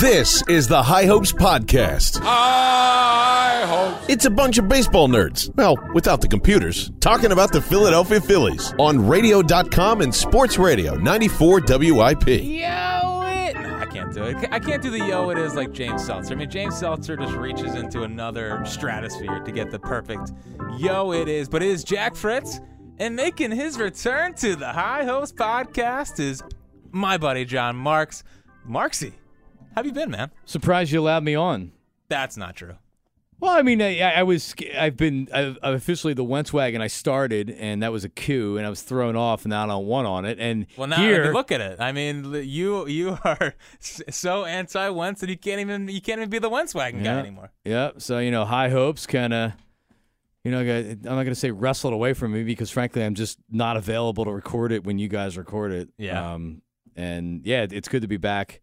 This is the High Hopes Podcast. High hopes. It's a bunch of baseball nerds, well, without the computers, talking about the Philadelphia Phillies on radio.com and sports radio 94 WIP. Yo it. I can't do it. I can't do the yo it is like James Seltzer. I mean, James Seltzer just reaches into another stratosphere to get the perfect yo it is. But it is Jack Fritz, and making his return to the High Hopes podcast is my buddy John Marks. Marksy, how have you been, man? Surprised you allowed me on. That's not true. Well, I mean, I, I was, I've been, I've, I'm officially the Wentz wagon. I started, and that was a coup, and I was thrown off, and now I one on it. And Well, now here, look at it. I mean, you you are so anti Wentz that you can't even you can't even be the Wentz wagon guy Yeah. anymore. yeah. So you know, high hopes kind of, you know, I'm not gonna say wrestled away from me because frankly, I'm just not available to record it when you guys record it. Yeah. Um, and yeah, it's good to be back,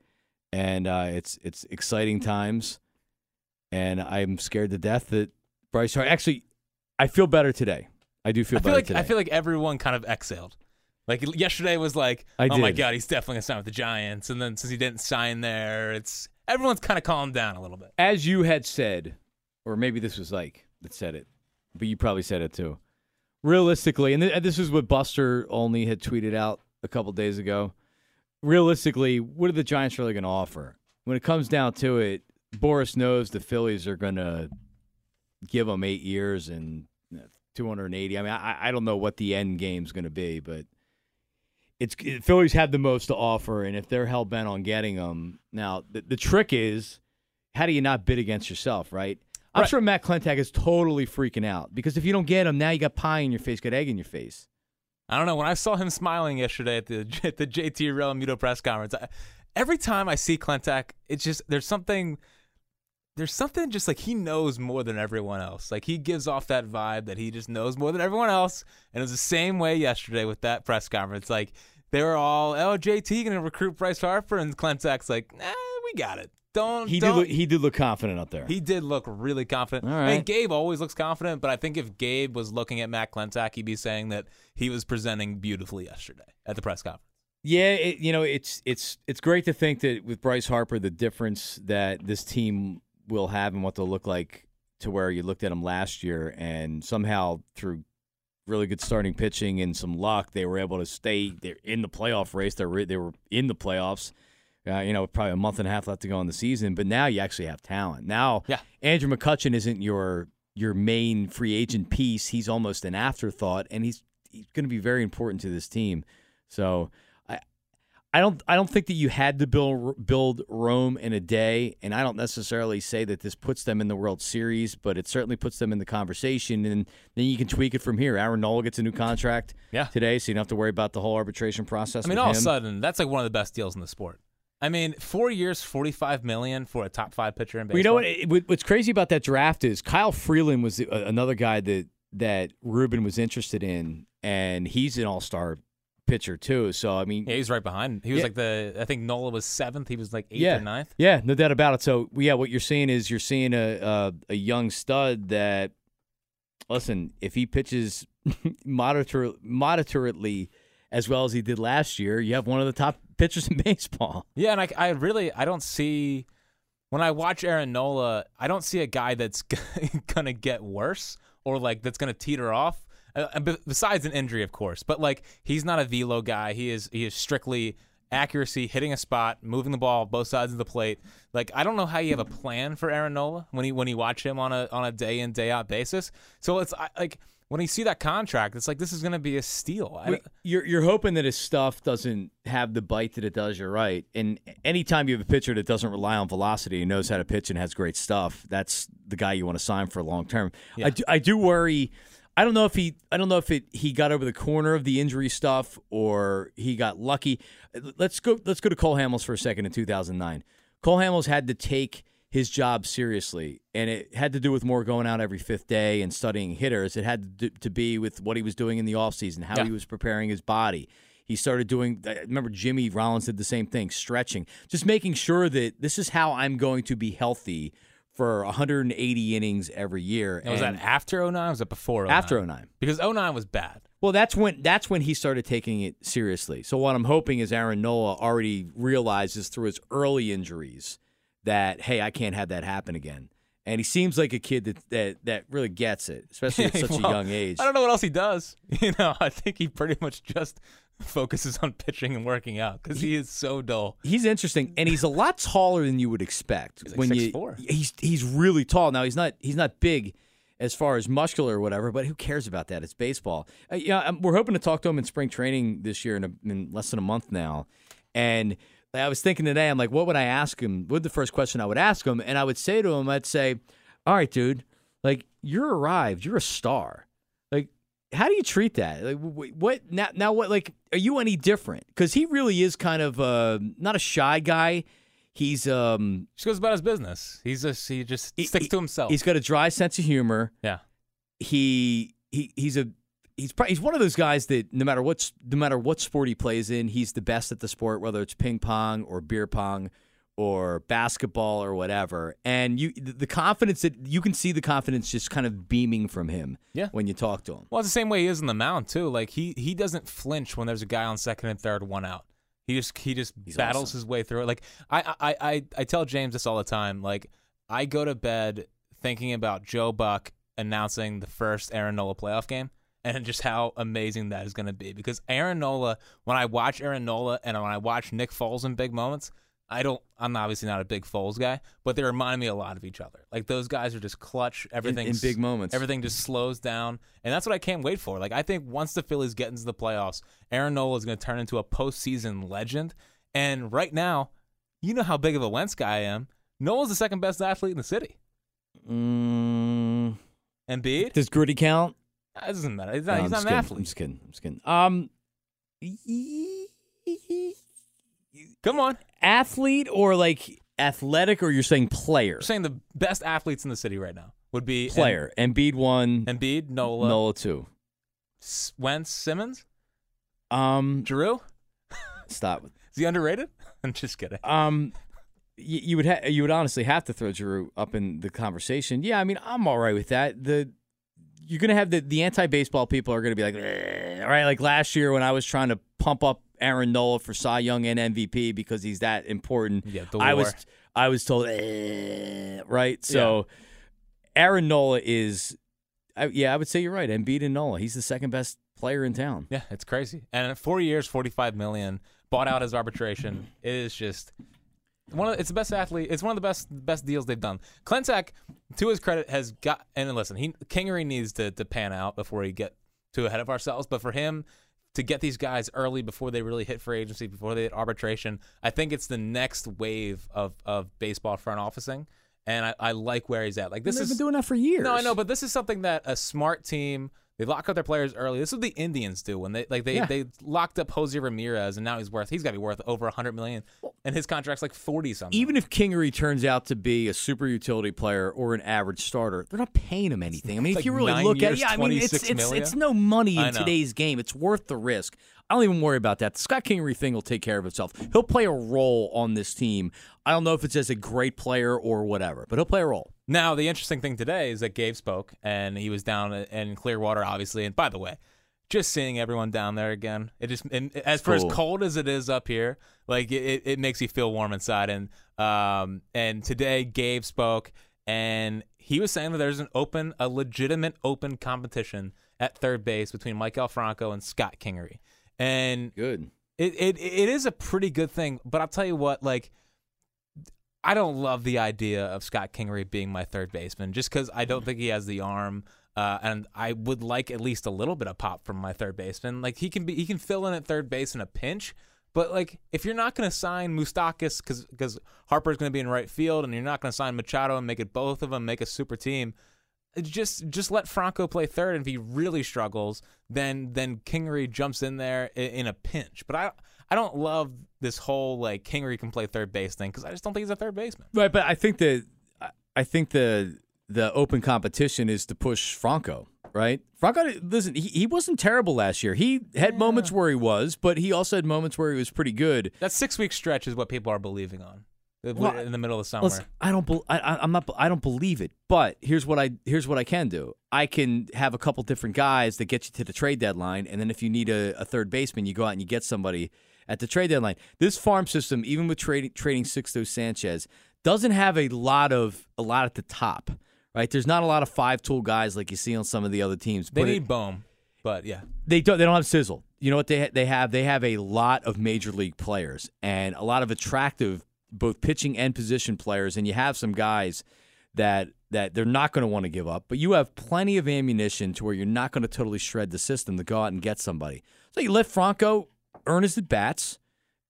and uh, it's it's exciting times, and I'm scared to death that Bryce Hart. Actually, I feel better today. I do feel I feel better like today. I feel like everyone kind of exhaled. Like yesterday was like, I oh my god, he's definitely gonna sign with the Giants, and then since he didn't sign there, it's everyone's kind of calmed down a little bit. as you had said, or maybe this was like that said it, but you probably said it too. Realistically, and th- this is what Buster Olney had tweeted out a couple days ago. Realistically, what are the Giants really going to offer? When it comes down to it, Boras knows the Phillies are going to give him eight years and 280. I mean, I, I don't know what the end game's going to be, but it's it, Phillies have the most to offer, and if they're hell bent on getting them, now the, the trick is how do you not bid against yourself, right? I'm Right. sure Matt Klentak is totally freaking out because if you don't get him, now you got pie in your face, got egg in your face. I don't know. When I saw him smiling yesterday at the at the JT Realmuto press conference, I, every time I see Klentak, it's just there's something. There's something just like he knows more than everyone else. Like he gives off that vibe that he just knows more than everyone else. And it was the same way yesterday with that press conference. Like they were all, "Oh, JT gonna recruit Bryce Harper," and Klentak's like, "Nah, we got it. Don't." He did don't. look, he did look confident up there. He did look really confident. All I mean. Gabe always looks confident, but I think if Gabe was looking at Matt Klentak, he'd be saying that he was presenting beautifully yesterday at the press conference. Yeah, it, you know, it's it's it's great to think that with Bryce Harper, the difference that this team will have and what they'll look like to where you looked at them last year, and somehow through really good starting pitching and some luck, they were able to stay. They're in the playoff race. They were they were in the playoffs. Uh, you know, probably a month and a half left to go in the season, but now you actually have talent. Now, Yeah. Andrew McCutchen isn't your your main free agent piece. He's almost an afterthought, and he's he's going to be very important to this team. So I I don't I don't think that you had to build build Rome in a day, and I don't necessarily say that this puts them in the World Series, but it certainly puts them in the conversation, and then you can tweak it from here. Aaron Nola gets a new contract Yeah. today, so you don't have to worry about the whole arbitration process. I mean, all of a sudden, that's like one of the best deals in the sport. I mean, four years, forty-five million for a top five pitcher in baseball. You know what? It- What's crazy about that draft is Kyle Freeland was the- uh, another guy that that Ruben was interested in, and he's an All Star pitcher too. So I mean, Yeah, he's right behind. He was Yeah. like the. I think Nola was seventh. He was like eighth yeah, or ninth. yeah, no doubt about it. So yeah, what you're seeing is you're seeing a a, a young stud that, listen, if he pitches monitor moderately as well as he did last year, you have one of the top pitchers in baseball. Yeah, and I, I really, I don't see when I watch Aaron Nola, I don't see a guy that's gonna get worse or like that's gonna teeter off. Uh, and besides an injury, of course, but like he's not a velo guy. He is he is strictly accuracy, hitting a spot, moving the ball both sides of the plate. Like I don't know how you have a plan for Aaron Nola when you when you watch him on a on a day in day out basis. So it's I, like when you see that contract, it's like this is gonna be a steal. You're you're hoping that his stuff doesn't have the bite that it does. You're right. And anytime you have a pitcher that doesn't rely on velocity and knows how to pitch and has great stuff, that's the guy you want to sign for long term. Yeah. I do, I do worry. I don't know if he I don't know if it he got over the corner of the injury stuff or he got lucky. Let's go let's go to Cole Hamels for a second in 2009. Cole Hamels had to take his job seriously, and it had to do with more going out every fifth day and studying hitters. It had to, do, to be with what he was doing in the offseason, how Yeah. he was preparing his body. He started doing. I remember Jimmy Rollins did the same thing, stretching, just making sure that this is how I'm going to be healthy for 180 innings every year. was that after 09 or was that before 09? after 09? Because 09 was bad. Well, that's when that's when he started taking it seriously. So what I'm hoping is Aaron Nola already realizes through his early injuries that hey, I can't have that happen again. And he seems like a kid that that, that really gets it, especially at such Well, a young age. I don't know what else he does. You know, I think he pretty much just focuses on pitching and working out because he is so dull. He's interesting, and he's a lot taller than you would expect. like when you 6'4". he's he's really tall. Now he's not he's not big as far as muscular or whatever, but who cares about that? It's baseball. Uh, yeah, um, we're hoping to talk to him in spring training this year in, a, in less than a month now, and I was thinking today, I'm like, what would I ask him? What the first question I would ask him? And I would say to him, I'd say, all right, dude, like you're arrived, you're a star. Like, how do you treat that? Like, what now? Now, what? Like, are you any different? Because he really is kind of uh, not a shy guy. He's um, Just goes about his business. He's just he just he- sticks he- to himself. He's got a dry sense of humor. yeah. He he he's a he's probably, he's one of those guys that no matter what no matter what sport he plays in, he's the best at the sport, whether it's ping pong or beer pong or basketball or whatever. And you the the confidence that you can see the confidence just kind of beaming from him Yeah. when you talk to him. Well, it's the same way he is in the mound too. Like he he doesn't flinch when there's a guy on second and third, one out. He just he just He's battles awesome. his way through it. Like I, I I I tell James this all the time. Like I go to bed thinking about Joe Buck announcing the first Aaron Nola playoff game. And just how amazing that is going to be because Aaron Nola, when I watch Aaron Nola and when I watch Nick Foles in big moments, I don't. I'm obviously not a big Foles guy, but they remind me a lot of each other. Like those guys are just clutch. Everything in big moments. Everything just slows down, and that's what I can't wait for. Like I think once the Phillies get into the playoffs, Aaron Nola is going to turn into a postseason legend. And right now, you know how big of a Wentz guy I am. Nola's the second best athlete in the city. Mm, Embiid, does Gritty count? That doesn't matter. He's No, not, I'm he's not an kidding. I'm athlete. just kidding. I'm just kidding. Um, Come on, athlete or like athletic, or you're saying player? you're saying the best athletes in the city right now would be Em- Player. Embiid one. Embiid, Nola, Nola two. S- Wentz, Simmons, Um, Drew. stop. Is he underrated? I'm just kidding. Um, you, you would ha- you would honestly have to throw Giroux up in the conversation. Yeah, I mean, I'm all right with that. The you're gonna have the the anti baseball people are gonna be like, all right, like last year when I was trying to pump up Aaron Nola for Cy Young and MVP because he's that important. Yeah, the war. I was I was told, right? So Aaron Nola is, I, yeah, I would say you're right. Embiid and Nola, he's the second best player in town. Yeah, it's crazy. And four years, forty-five million, bought out his arbitration. It is just one of it's the best athlete. It's one of the best best deals they've done. Klentak, to his credit, has got and listen, he Kingery needs to to pan out before we get too ahead of ourselves. But for him to get these guys early before they really hit free agency, before they hit arbitration, I think it's the next wave of of baseball front officing. And I, I like where he's at. Like this is been doing that for years. no, I know, but this is something that a smart team they lock up their players early. This is what the Indians do when they like they, Yeah. they locked up Jose Ramirez and now he's worth he's got to be worth over a hundred million, and his contract's like forty something. even if Kingery turns out to be a super utility player or an average starter, they're not paying him anything. I mean, Like if you really look at it, yeah, I mean, it's it's it's no money in today's game. It's worth the risk. I don't even worry about that. The Scott Kingery thing will take care of itself. He'll play a role on this team. I don't know if it's as a great player or whatever, but he'll play a role. Now, the interesting thing today is that Gabe spoke, and he was down in Clearwater, obviously. And by the way, just seeing everyone down there again, it just and as for cool. as cold as it is up here, like it, it makes you feel warm inside. And um, and today Gabe spoke, and he was saying that there's an open, a legitimate open competition at third base between Maikel Franco and Scott Kingery, and Good. it, it it is a pretty good thing. But I'll tell you what, like I don't love the idea of Scott Kingery being my third baseman just because I don't think he has the arm. Uh, and I would like at least a little bit of pop from my third baseman. Like he can be, he can fill in at third base in a pinch. But like, if you're not going to sign Moustakas because because Harper's going to be in right field, and you're not going to sign Machado and make it both of them make a super team, just just let Franco play third. And if he really struggles, then then Kingery jumps in there in, in a pinch. But I I don't love this whole like Kingery can play third base thing because I just don't think he's a third baseman. Right, but I think that I think the the open competition is to push Franco. Right, Franco. Listen, he, he wasn't terrible last year. He had moments where he was, but he also had moments where he was pretty good. That six week stretch is what people are believing on Well, in the middle of summer. Listen, I don't. bel I, I'm not. I don't believe it. But here's what I. Here's what I can do. I can have a couple different guys that get you to the trade deadline, and then if you need a, a third baseman, you go out and you get somebody at the trade deadline. This farm system, even with trading trading Sixto Sanchez, doesn't have a lot of a lot at the top. Right? There's not a lot of five tool guys like you see on some of the other teams. They but it- need Bohm, but yeah. they don't they don't have sizzle. You know what they ha- they have? They have a lot of major league players and a lot of attractive both pitching and position players and you have some guys that that they're not going to want to give up, but you have plenty of ammunition to where you're not going to totally shred the system to go out and get somebody. So you let Franco earn his at bats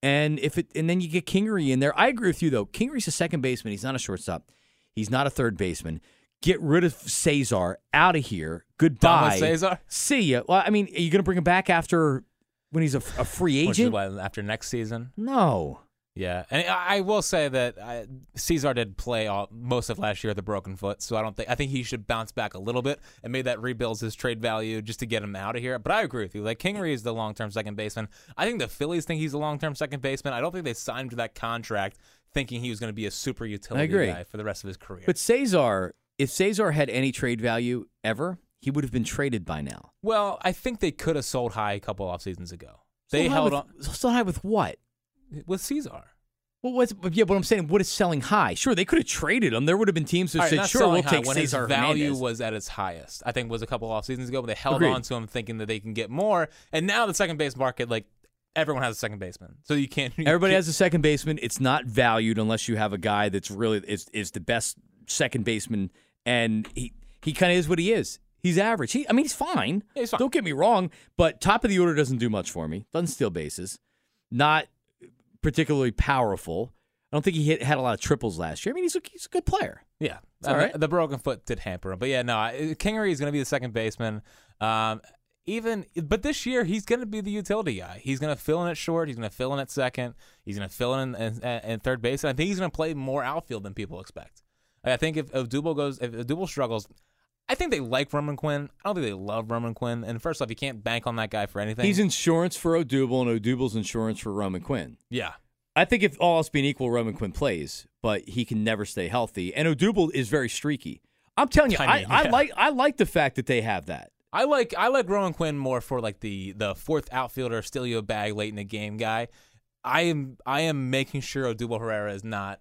and if it and then you get Kingery in there. I agree with you though. Kingery's a second baseman. He's not a shortstop. He's not a third baseman. Get rid of Cesar out of here. Goodbye. Cesar? See ya. Well, I mean, are you going to bring him back after when he's a, a free agent? after next season. No. Yeah, and I will say that uh, I, Cesar did play all, most of last year with a broken foot, so I don't think I think he should bounce back a little bit and maybe that rebuilds his trade value just to get him out of here. But I agree with you. Like Kingery is the long term second baseman. I think the Phillies think he's a long term second baseman. I don't think they signed to that contract thinking he was going to be a super utility guy for the rest of his career. But Cesar, if Cesar had any trade value ever, he would have been traded by now. well, I think they could have sold high a couple off seasons ago. They high held with, on Still high with what? With Cesar. Well, what's yeah? But I'm saying, what is selling high? Sure, they could have traded him. There would have been teams who right, said, "Sure, we'll high, take when Cesar his value Hernandez." was at its highest. I think was a couple off seasons ago, but they held Agreed. on to him thinking that they can get more. And now the second base market, like everyone has a second baseman, so you can't. you Everybody can't- has a second baseman. It's not valued unless you have a guy that's really is is the best second baseman, and he he kind of is what he is. He's average. He, I mean, he's fine. Yeah, he's fine. Don't get me wrong, but top of the order doesn't do much for me. Doesn't steal bases. Not particularly powerful. I don't think he hit, had a lot of triples last year. I mean, he's a, he's a good player. Yeah, all Uh, right. the, broken foot did hamper him, but yeah, no, Kingery is going to be the second baseman. Um, even, but this year he's going to be the utility guy. He's going to fill in at short. He's going to fill in at second. He's going to fill in in third base. And I think he's going to play more outfield than people expect. I think if, if goes, if Dubel struggles, I think they like Roman Quinn. I don't think they love Roman Quinn. And first off, you can't bank on that guy for anything. He's insurance for Odubel, and Odubel's insurance for Roman Quinn. yeah. I think if all else being equal, Roman Quinn plays, but he can never stay healthy. And Odubel is very streaky. I'm telling you, I I, mean, I yeah. like I like the fact that they have that. I like I like Roman Quinn more for like the the fourth outfielder, steal you a bag late in the game guy. I am I am making sure Odubel Herrera is not.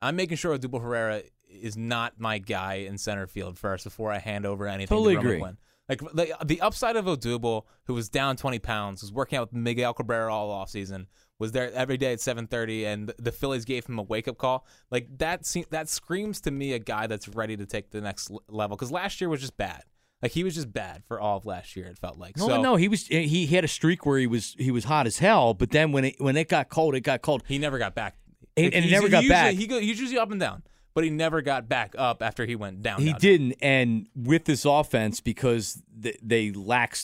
I'm making sure Odubel Herrera is not my guy in center field first before I hand over anything Totally to agree. Quinn. Like the the upside of Odubel, who was down 20 pounds, was working out with Miguel Cabrera all offseason, was there every day at 7:30, and the Phillies gave him a wake up call. Like that se- that screams to me a guy that's ready to take the next l- level. Because last year was just bad. Like he was just bad for all of last year. It felt like. No, so no, he was eh, he, he had a streak where he was he was hot as hell, but then when it when it got cold, it got cold. he never got back. And- and he never got usually, back. He go, he's usually up and down, but he never got back up after he went down. He down, didn't, and with this offense, because they, they lack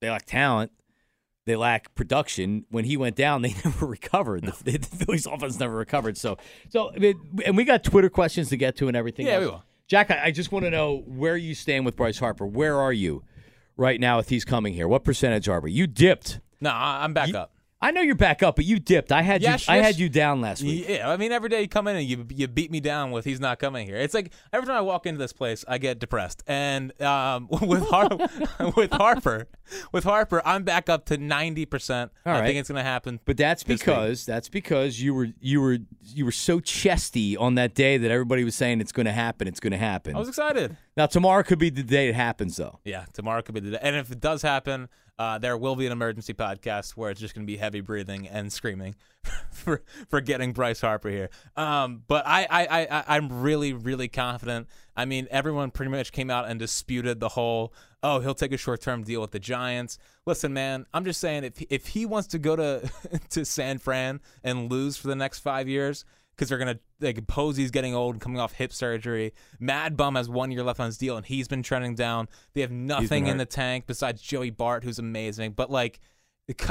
they lack talent, they lack production. When he went down, they never recovered. The, the Phillies offense never recovered. So, so I mean, and we got Twitter questions to get to and everything. Yeah, else. we will. Jack, I, I just want to know where you stand with Bryce Harper. Where are you right now if he's coming here? What percentage are we? You dipped. No, I'm back You- up. I know you're back up, but you dipped. I had Yes, you. I had you down last week. Yeah, I mean, every day you come in and you you beat me down with he's not coming here. It's like every time I walk into this place, I get depressed. And um, with Har- with Harper, with Harper, I'm back up to ninety percent. I right. think it's going to happen. But that's this week. because that's because you were you were you were so chesty on that day that everybody was saying it's going to happen. It's going to happen. I was excited. Now tomorrow could be the day it happens, though. Yeah, tomorrow could be the day. And if it does happen, uh, there will be an emergency podcast where it's just going to be heavy breathing and screaming for for getting Bryce Harper here. Um, but I, I, I, I'm really, really confident. I mean, everyone pretty much came out and disputed the whole, oh, he'll take a short term deal with the Giants. Listen, man, I'm just saying if if he wants to go to to San Fran and lose for the next five years, because they're gonna like Posey's getting old and coming off hip surgery. Mad Bum has one year left on his deal and he's been trending down. They have nothing in the tank besides Joey Bart, who's amazing. But like,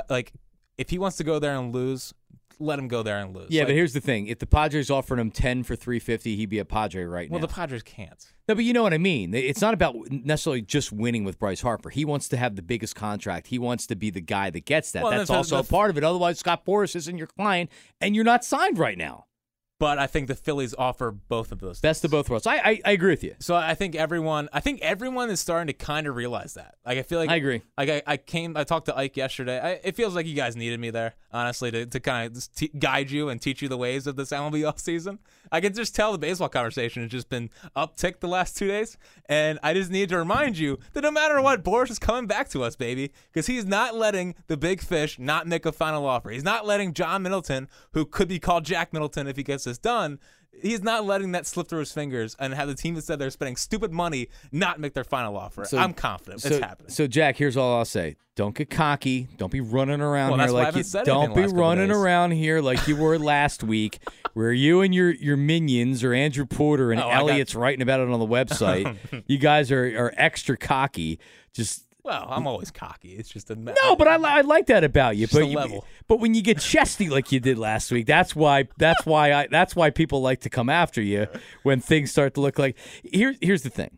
like if he wants to go there and lose, let him go there and lose. Yeah, Like, but here's the thing: if the Padres offered him ten for three fifty, he'd be a Padre right well, now. Well, the Padres can't. no, but you know what I mean. It's not about necessarily just winning with Bryce Harper. He wants to have the biggest contract. He wants to be the guy that gets that. Well, That's that's- also a part of it. Otherwise, Scott Boras isn't your client, and you're not signed right now. But I think the Phillies offer both of those. Best of both worlds. I I, I agree with you. So I think everyone, I think everyone is starting to kind of realize that. Like I feel like I agree. Like I, I came, I talked to Ike yesterday. I, it feels like you guys needed me there, honestly, to, to kind of guide you and teach you the ways of this MLB off season. I can just tell the baseball conversation has just been uptick the last two days, and I just need to remind you that no matter what, Boras is coming back to us, baby, because he's not letting the big fish not make a final offer. He's not letting John Middleton, who could be called Jack Middleton if he gets this done, he's not letting that slip through his fingers and have the team that said they're spending stupid money not make their final offer. So- I'm confident So, it's happening. so Jack, here's all I'll say: Don't get cocky. Don't be running around Well, here that's why I like you. Don't be running around here like you were last week, where you and your your minions or Andrew Porter and Oh, I got- Elliot's writing about it on the website. you guys are are extra cocky. Just well, I'm always cocky. It's just a no, but I, li- I like that about you. Just But a you- level. but when you get chesty like you did last week, that's why that's why I that's why people like to come after you when things start to look like. Here, here's the thing.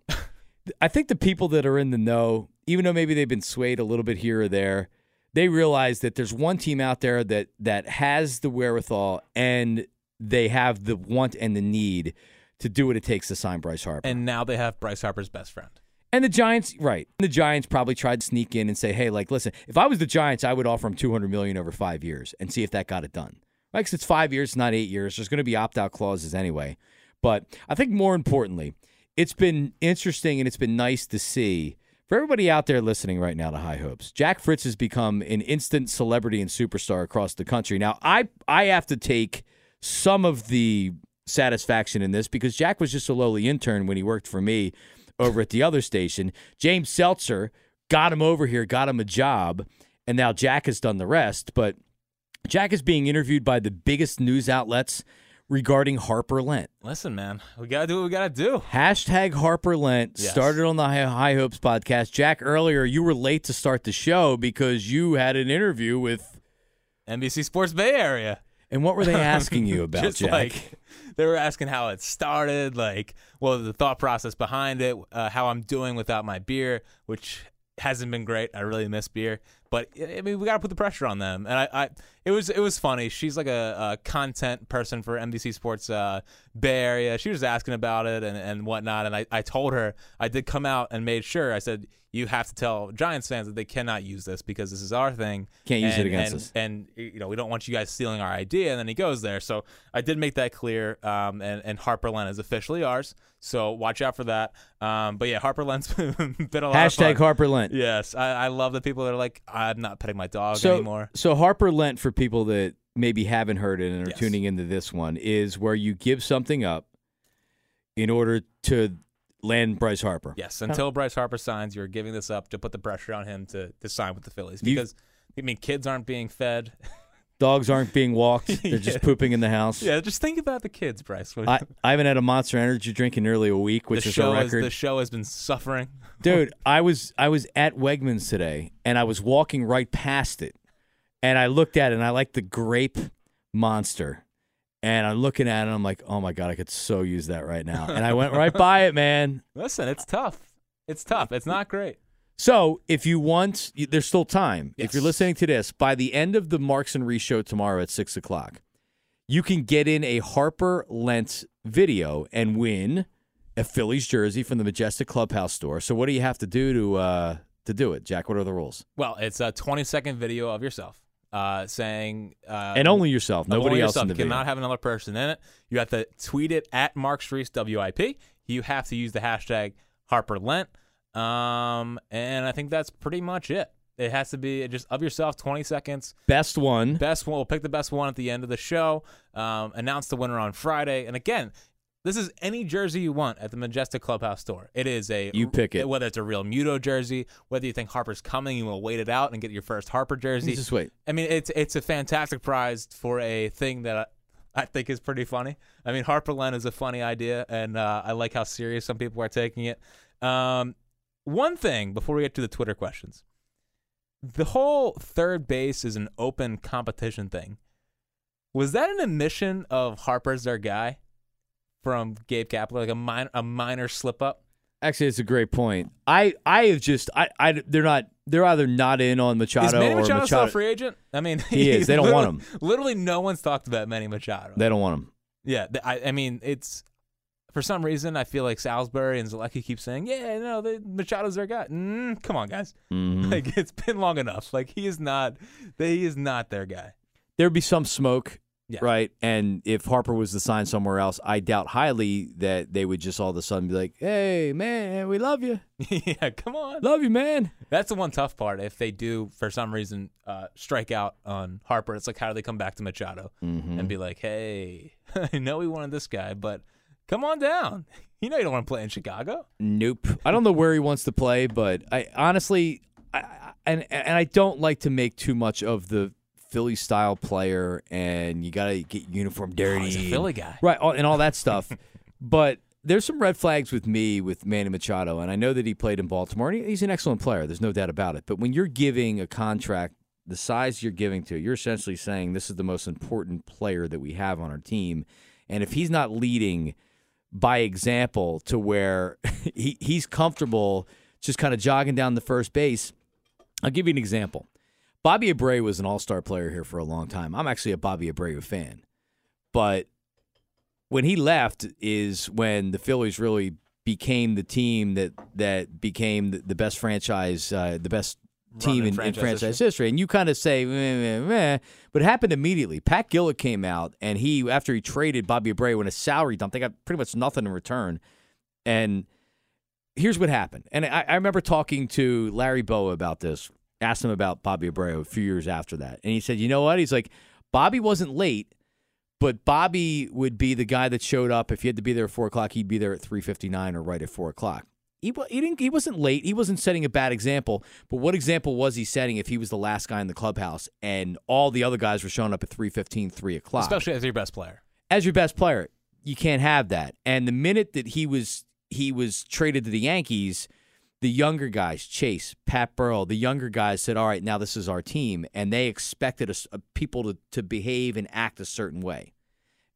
I think the people that are in the know, even though maybe they've been swayed a little bit here or there, they realize that there's one team out there that that has the wherewithal and they have the want and the need to do what it takes to sign Bryce Harper. and now they have Bryce Harper's best friend. And the Giants, right? The Giants probably tried to sneak in and say, "Hey, like, listen, if I was the Giants, I would offer him two hundred million over five years and see if that got it done." Right? Because it's five years, not eight years. There's going to be opt-out clauses anyway. But I think more importantly, it's been interesting and it's been nice to see for everybody out there listening right now to High Hopes. Jack Fritz has become an instant celebrity and superstar across the country. Now, I I have to take some of the satisfaction in this because Jack was just a lowly intern when he worked for me over at the other station. James Seltzer got him over here, got him a job, and now Jack has done the rest. But Jack is being interviewed by the biggest news outlets regarding Harper Lent. Listen, man, we gotta do what we gotta do. Hashtag Harper Lent Yes. started on the High Hopes podcast. Jack, earlier you were late to start the show because you had an interview with. NBC Sports Bay Area. And what were they asking you about, Just Jack? like they were asking how it started, like well, the thought process behind it, uh, how I'm doing without my beer, which hasn't been great. I really miss beer, but I mean, we gotta put the pressure on them. And I, I it was it was funny. She's like a, a content person for NBC Sports uh, Bay Area. She was asking about it and and whatnot, and I, I told her I did come out and made sure. I said you have to tell Giants fans that they cannot use this because this is our thing. Can't use it against and- us. and you know we don't want you guys stealing our idea and then he goes there so i did make that clear um, and, and harper lent is officially ours so watch out for that um, but yeah harper lent's been a lot of Hashtag. Harper Lent. yes I, I love the people that are like i'm not petting my dog so, anymore So Harper Lent, for people that maybe haven't heard it and are Yes. tuning into this one, is where you give something up in order to land Bryce Harper. yes until bryce harper signs you're giving this up to put the pressure on him to, to sign with the phillies. Because i mean kids aren't being fed. Dogs aren't being walked; they're just pooping in the house. yeah just think about the kids bryce. I, I haven't had a Monster Energy drink in nearly a week, which the is a is, record. the show has been suffering. Dude, I was I was at Wegmans today, and I was walking right past it, and I looked at it, and I like the grape monster, and I'm looking at it, and I'm like, oh my god, I could so use that right now, and I went right by it, man. listen it's tough it's tough it's not great So if you want, there's still time. If you're listening to this, by the end of the Marks and Reese show tomorrow at six o'clock, you can get in a Harper Lent video and win a Phillies jersey from the Majestic Clubhouse store. So what do you have to do to uh, to do it, Jack? What are the rules? Well, it's a 20 second video of yourself uh, saying, uh, and only yourself, nobody only else yourself. You video. cannot have another person in it. You have to tweet it at Marks Reese WIP. You have to use the hashtag Harper Lent. Um, and I think that's pretty much it. It has to be just of yourself, 20 seconds. Best one. Best one. We'll pick the best one at the end of the show. Um, announce the winner on Friday. And again, this is any jersey you want at the Majestic Clubhouse store. It is a You pick it. Whether it's a Realmuto jersey, whether you think Harper's coming, you will wait it out and get your first Harper jersey. Just wait. I mean, it's it's a fantastic prize for a thing that I, I think is pretty funny. I mean, Harper Lent is a funny idea, and uh, I like how serious some people are taking it. Um, one thing before we get to the Twitter questions, the whole third base is an open competition thing. Was that an admission of Harper's their guy from Gabe Kapler, like a minor a minor slip up? Actually, it's a great point. I I have just I, I they're not they're either not in on Machado Is Manny or Machado, still a free agent? I mean, He is. They don't want him. Literally, no one's talked about Manny Machado. They don't want him. Yeah, I, I mean, it's for some reason I feel like Salisbury and Zolecki keep saying, "Yeah, no, they, Machado's their guy." Mm, come on, guys, Mhm. like it's been long enough. Like he is not, they, he is not their guy. There'd be some smoke Yeah. right? And if Harper was to sign somewhere else, I doubt highly that they would just all of a sudden be like, "Hey, man, we love you, yeah, come on. love you, man." That's the one tough part. If they do, for some reason, uh, strike out on Harper, it's like how do they come back to Machado Mm-hmm. and be like, "Hey, I know we wanted this guy, but come on down. You know you don't want to play in Chicago." Nope. I don't know where he wants to play, but I honestly, I, I- and and I don't like to make too much of the Philly style player, and you got to get uniform dirty. Oh, he's a Philly guy. right? all- And all that stuff. but there's some red flags with me with Manny Machado, and I know that he played in Baltimore. and he- He's an excellent player. There's no doubt about it. But when you're giving a contract the size you're giving to, you're essentially saying this is the most important player that we have on our team, and if he's not leading by example to where he, he's comfortable just kind of jogging down the first base. I'll give you an example. Bobby Abreu was an all star player here for a long time. I'm actually a Bobby Abreu fan. But when he left is when the Phillies really became the team that that became the, best franchise, uh, the best team in in, in franchise franchise history. And you kind of say, meh, meh, meh, but it happened immediately. Pat Gillick came out, and he after he traded Bobby Abreu in a salary dump, they got pretty much nothing in return. And here's what happened. And I, I remember talking to Larry Bowa about this. Asked him about Bobby Abreu a few years after that, and he said, "You know what?" He's like, "Bobby wasn't late, but Bobby would be the guy that showed up. If he had to be there at four o'clock, he'd be there at three fifty nine or right at four o'clock. He, he didn't. He wasn't late. He wasn't setting a bad example. But what example was he setting if he was the last guy in the clubhouse and all the other guys were showing up at 3.15, 3 o'clock? Especially as your best player. as your best player, you can't have that. And the minute that he was he was traded to the Yankees, the younger guys, Chase, Pat Burrell, the younger guys said, "All right, now this is our team," and they expected uh, people to to behave and act a certain way.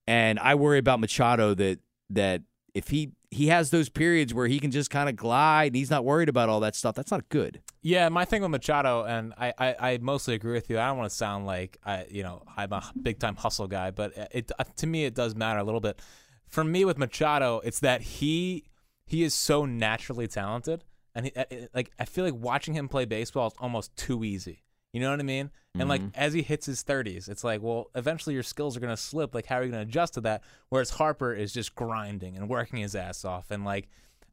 And I worry about Machado that that if he he has those periods where he can just kind of glide and he's not worried about all that stuff, that's not good. Yeah, my thing with Machado, and I, I, I mostly agree with you. I don't want to sound like I, you know, I'm a big time hustle guy, but it uh, to me it does matter a little bit. For me with Machado, it's that he he is so naturally talented, and he, uh, uh, like I feel like watching him play baseball is almost too easy. You know what I mean? And like as he hits his 30s, it's like, well, eventually your skills are gonna slip. Like how are you gonna adjust to that? Whereas Harper is just grinding and working his ass off, and like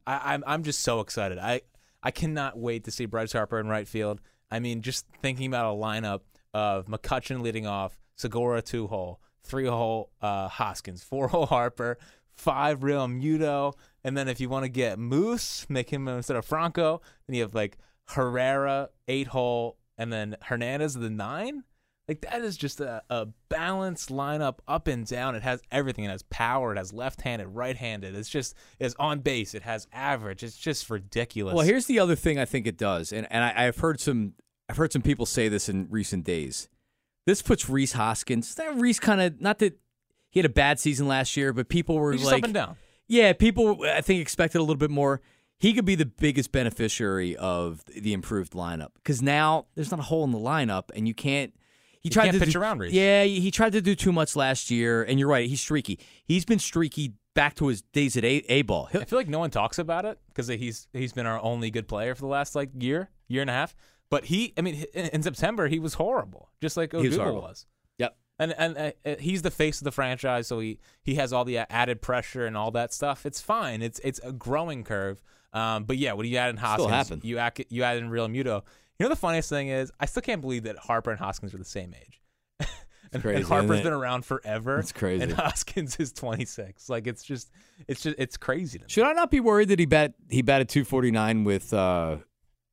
I, I'm I'm just so excited. I I cannot wait to see Bryce Harper in right field. I mean, just thinking about a lineup of McCutchen leading off, Segura two hole, three hole uh, Hoskins, four hole Harper, five Realmuto, and then if you want to get Moose, make him instead of Franco, then you have like Herrera eight hole, and then Hernandez the nine. Like that is just a, a balanced lineup up and down. It has everything. It has power. It has left-handed, right-handed. It's just it's on base. It has average. It's just ridiculous. Well, here's the other thing I think it does, and and I, I've heard some I've heard some people say this in recent days. This puts Rhys Hoskins. That Rhys kind of not that he had a bad season last year, but people were He's like, up and down. yeah, people I think expected a little bit more. He could be the biggest beneficiary of the improved lineup because now there's not a hole in the lineup, and you can't. He tried can't to pitch do, around Rhys. Yeah, he tried to do too much last year, and you're right. He's streaky. He's been streaky back to his days at A, a ball. I feel like no one talks about it because he's he's been our only good player for the last like year, year and a half. But he, I mean, in, September he was horrible, just like He was horrible. was. And and uh, uh, he's the face of the franchise, so he he has all the added pressure and all that stuff. It's fine. It's it's a growing curve. Um, but yeah, when you add in Hoskins, you add you add in Realmuto. You know the funniest thing is, I still can't believe that Harper and Hoskins are the same age. and, crazy, and Harper's been around forever. It's crazy. And Hoskins is 26. Like it's just, it's just, it's crazy to me. Should I not be worried that he bat he batted 249 with uh,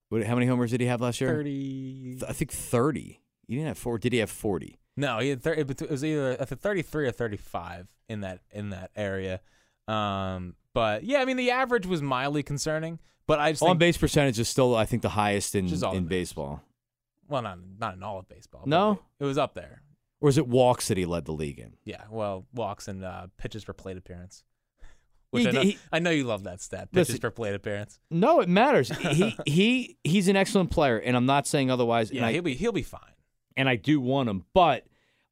what, how many homers did he have last year? 30. I think 30. He didn't have four. Did he have 40? No, he had 30, it was either I think 33 or 35 in that in that area. Um, but yeah, I mean the average was mildly concerning, but I just On think, base percentage is still, I think, the highest in, all in the baseball. well, not not in all of baseball. but No? it was up there. Or is it walks that he led the league in? Yeah, well, walks and uh, pitches per plate appearance. Which He I, know, did- he- I know you love that stat. Pitches Listen- per plate appearance. No, it matters. he he he's an excellent player, and I'm not saying otherwise. Yeah, and I he'll be he'll be fine. And I do want him, but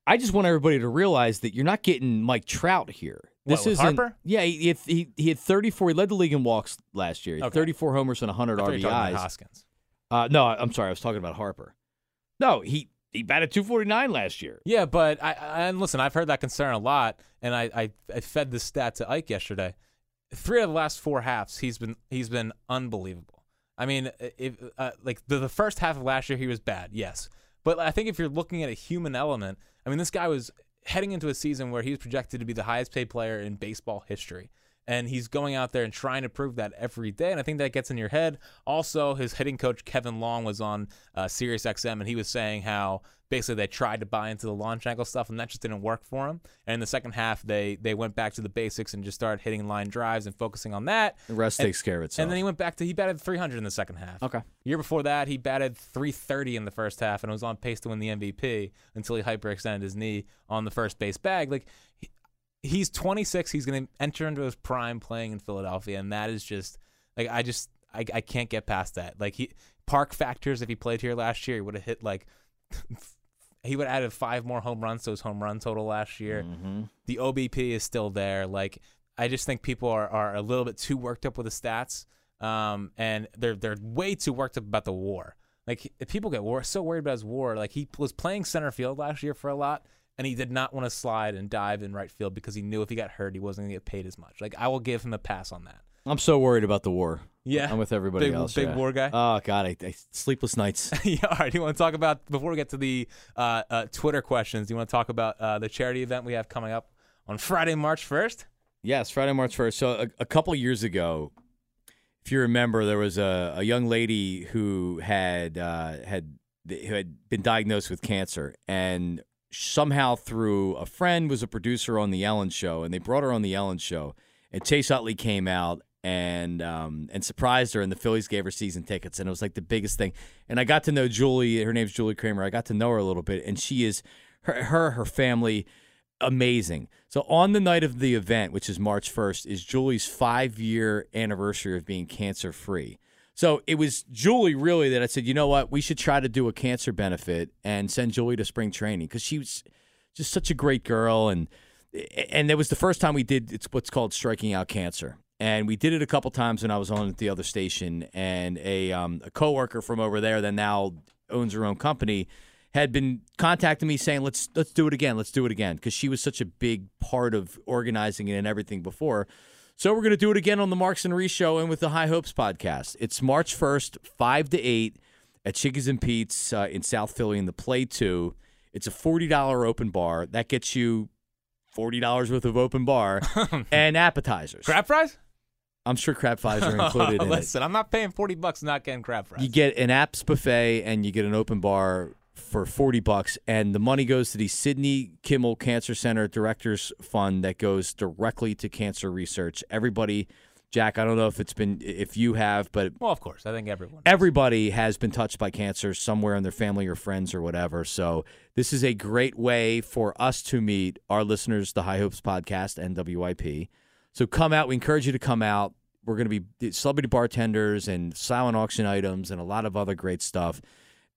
I just want everybody to realize that you're not getting Mike Trout here. This isn't. Harper? Yeah, he, he had- he he had 34. He led the league in walks last year. He Okay. 34 homers and 100 I thought you were about RBIs. Hoskins. Uh, no, I'm sorry. I was talking about Harper. No, he He batted 249 last year. Yeah, but I, I and listen, I've heard that concern a lot, and I, I, I fed this stat to Ike yesterday. Three of the last four halves, he's been he's been unbelievable. I mean, if uh, like the, the first half of last year, he was bad, yes, but I think if you're looking at a human element, I mean, this guy was heading into a season where he was projected to be the highest paid player in baseball history and he's going out there and trying to prove that every day. And I think that gets in your head. Also, his hitting coach Kevin Long was on uh, Sirius XM, and he was saying how basically they tried to buy into the launch angle stuff, and that just didn't work for him. And in the second half, they they went back to the basics and just started hitting line drives and focusing on that. The rest and, takes care of itself. And then he went back to he batted 300 in the second half. Okay. Year before that, he batted 330 in the first half and was on pace to win the MVP until he hyperextended his knee on the first base bag. Like he's 26. He's going to enter into his prime playing in Philadelphia, and that is just like I just I, I can't get past that. Like he park factors. If he played here last year, he would have hit like he would have added five more home runs to his home run total last year. Mm-hmm. The OBP is still there. Like I just think people are, are a little bit too worked up with the stats, um, and they're they're way too worked up about the WAR. Like people get war, so worried about his WAR. Like he was playing center field last year for a lot, and he did not want to slide and dive in right field because he knew if he got hurt, he wasn't going to get paid as much. Like I will give him a pass on that. I'm so worried about the WAR. Yeah, I'm with everybody big, else. Big yeah. WAR guy. Oh God, I, I sleepless nights. yeah, all right. You want to talk about before we get to the uh, uh, Twitter questions? Do you want to talk about uh, the charity event we have coming up on Friday, March first? Yes, Friday, March first. So a, a couple years ago, if you remember, there was a, a young lady who had uh, had who had been diagnosed with cancer, and somehow through a friend was a producer on the Ellen Show, and they brought her on the Ellen Show, and Chase Utley came out and um, and surprised her, and the Phillies gave her season tickets, and it was like the biggest thing. And I got to know Julie. Her name's Julie Kramer. I got to know her a little bit, and she is her her, her family amazing. So on the night of the event, which is March 1st, is Julie's five year anniversary of being cancer free. So it was Julie really that I said, you know what, we should try to do a cancer benefit and send Julie to spring training because she was just such a great girl and and it was the first time we did it's what's called striking out cancer. And we did it a couple times when I was on at the other station, and a um, a coworker from over there that now owns her own company had been contacting me saying, "Let's let's do it again. Let's do it again," because she was such a big part of organizing it and everything before. So we're going to do it again on the Marks and Reese show and with the High Hopes podcast. It's March 1st, 5 to 8 at Chickies and Pete's uh, in South Philly in the Play 2. It's a $40 open bar. That gets you $40 worth of open bar and appetizers. Crab fries? I'm sure crab fries are included in Listen, it. I'm not paying 40 bucks not getting crab fries. You get an apps buffet and you get an open bar for 40 bucks and the money goes to the Sidney Kimmel Cancer Center Directors Fund that goes directly to cancer research. Everybody Jack, I don't know if it's been if you have, but well, of course, I think everyone. Everybody has been touched by cancer somewhere in their family or friends or whatever. So this is a great way for us to meet our listeners, the High Hopes podcast and WIP. So come out. We encourage you to come out. We're going to be celebrity bartenders and silent auction items and a lot of other great stuff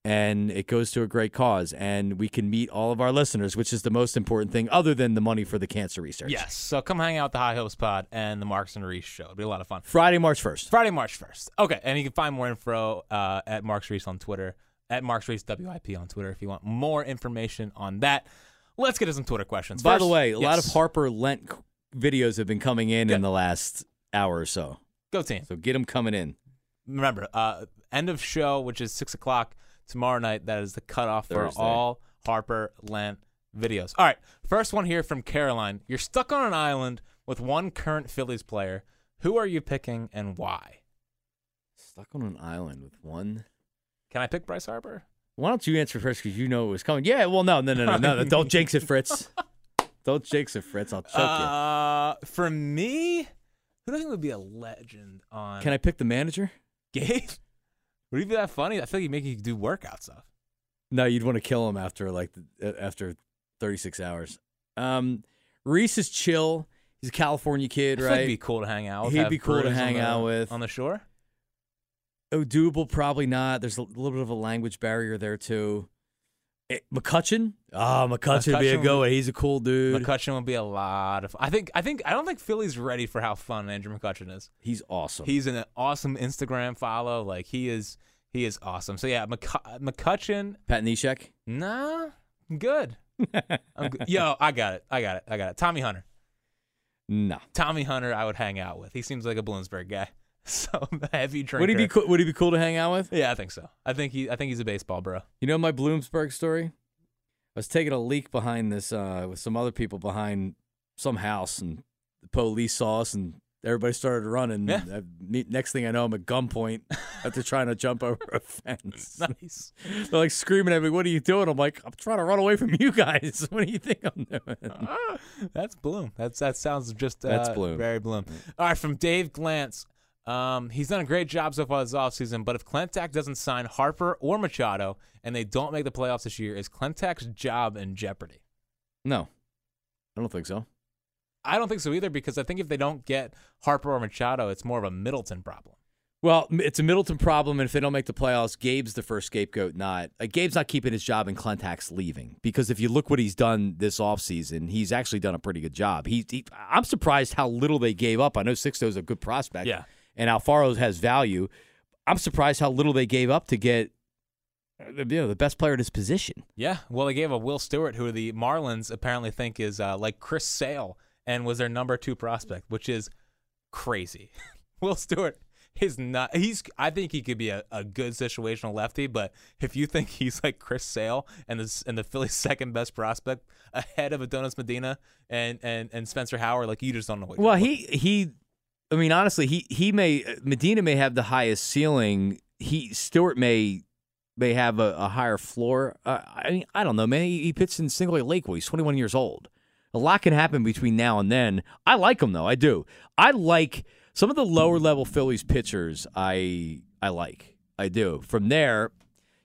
and it goes to a great cause and we can meet all of our listeners which is the most important thing other than the money for the cancer research. Yes. So come hang out at the high hopes pod and the marks and reese show. It'll be a lot of fun. Friday march 1st friday march 1st okay and you can find more info uh, at marks reese on twitter at marks reese wip on twitter if you want more information on that. Let's get to some twitter questions. By First, the way a yes. lot of harper lent videos have been coming in Good. in the last hour or so. Go team. So get them coming in. Remember uh, end of show which is six o'clock tomorrow night. That is the cutoff for all Harper Lent videos. All right, first one here from Caroline. You're stuck on an island with one current Phillies player. Who are you picking and why? stuck on an island with one Can I pick Bryce Harper? why don't you answer first because you know it was coming yeah well no no no no no, don't jinx it fritz don't jinx it fritz i'll choke Uh, for me, who do I think would be a legend on? can i pick the manager Gabe? Would he be that funny? I feel like he'd make you do workout stuff. No, you'd want to kill him after like after 36 hours. Um, Rhys is chill. He's a California kid, right? He'd be cool to hang out with. He'd be cool to hang the- out with. on the shore. oh, doable, probably not. There's a little bit of a language barrier there too. Eh, McCutchen, oh, McCutchen would be a go. He's a cool dude. McCutchen would be a lot of. I think. I think. I don't think Philly's ready for how fun Andrew McCutchen is. He's awesome. He's an awesome Instagram follow. Like he is. He is awesome. So yeah, McC- McCutchen, Pat Neshek. nah, good. I'm good. Yo, I got it. I got it. I got it. Tommy Hunter. No. Tommy Hunter, I would hang out with. He seems like a Bloomsburg guy. So heavy drinker. Would he be cool, would he be cool to hang out with? Yeah, I think so. I think he. I think he's a baseball bro. You know my Bloomsburg story? I was taking a leak behind this uh, with some other people behind some house, and the police saw us, and everybody started running. Yeah. Me- next thing I know, I'm at gunpoint after trying to jump over a fence. Nice. They're like screaming at me, "What are you doing?" I'm like, "I'm trying to run away from you guys. What do you think I'm doing?" That's Bloom. That's that sounds just uh, That's Bloom. Very Bloom. All right, from Dave Glantz. Um, he's done a great job so far this offseason, but if Klentak doesn't sign Harper or Machado and they don't make the playoffs this year, is Klentak's job in jeopardy? No, I don't think so. I don't think so either because I think if they don't get Harper or Machado, it's more of a Middleton problem. Well, it's a Middleton problem, and if they don't make the playoffs, Gabe's the first scapegoat. Not like Gabe's not keeping his job, and Klentak's leaving because if you look what he's done this offseason, he's actually done a pretty good job. He, he I'm surprised how little they gave up. I know Sixto's a good prospect, Yeah. And Alfaro has value. I'm surprised how little they gave up to get uh, the- you know the best player in his position. Yeah, well, they gave a Will Stewart, who the Marlins apparently think is uh, like Chris Sale and was their number two prospect, which is crazy. Will Stewart is not. He's. I think he could be a, a good situational lefty, but if you think he's like Chris Sale and the and the Phillies' second best prospect ahead of Adonis Medina and and and Spencer Howard, like you just don't know what. you're Well, he he, I mean, honestly, he he may Medina may have the highest ceiling. He Stewart may may have a, a higher floor. Uh, I mean, I don't know, man. He, he pitched in Single A Lakewood. He's 21 years old. A lot can happen between now and then. I like him though. I do. I like some of the lower level Phillies pitchers. I I like. I do. From there,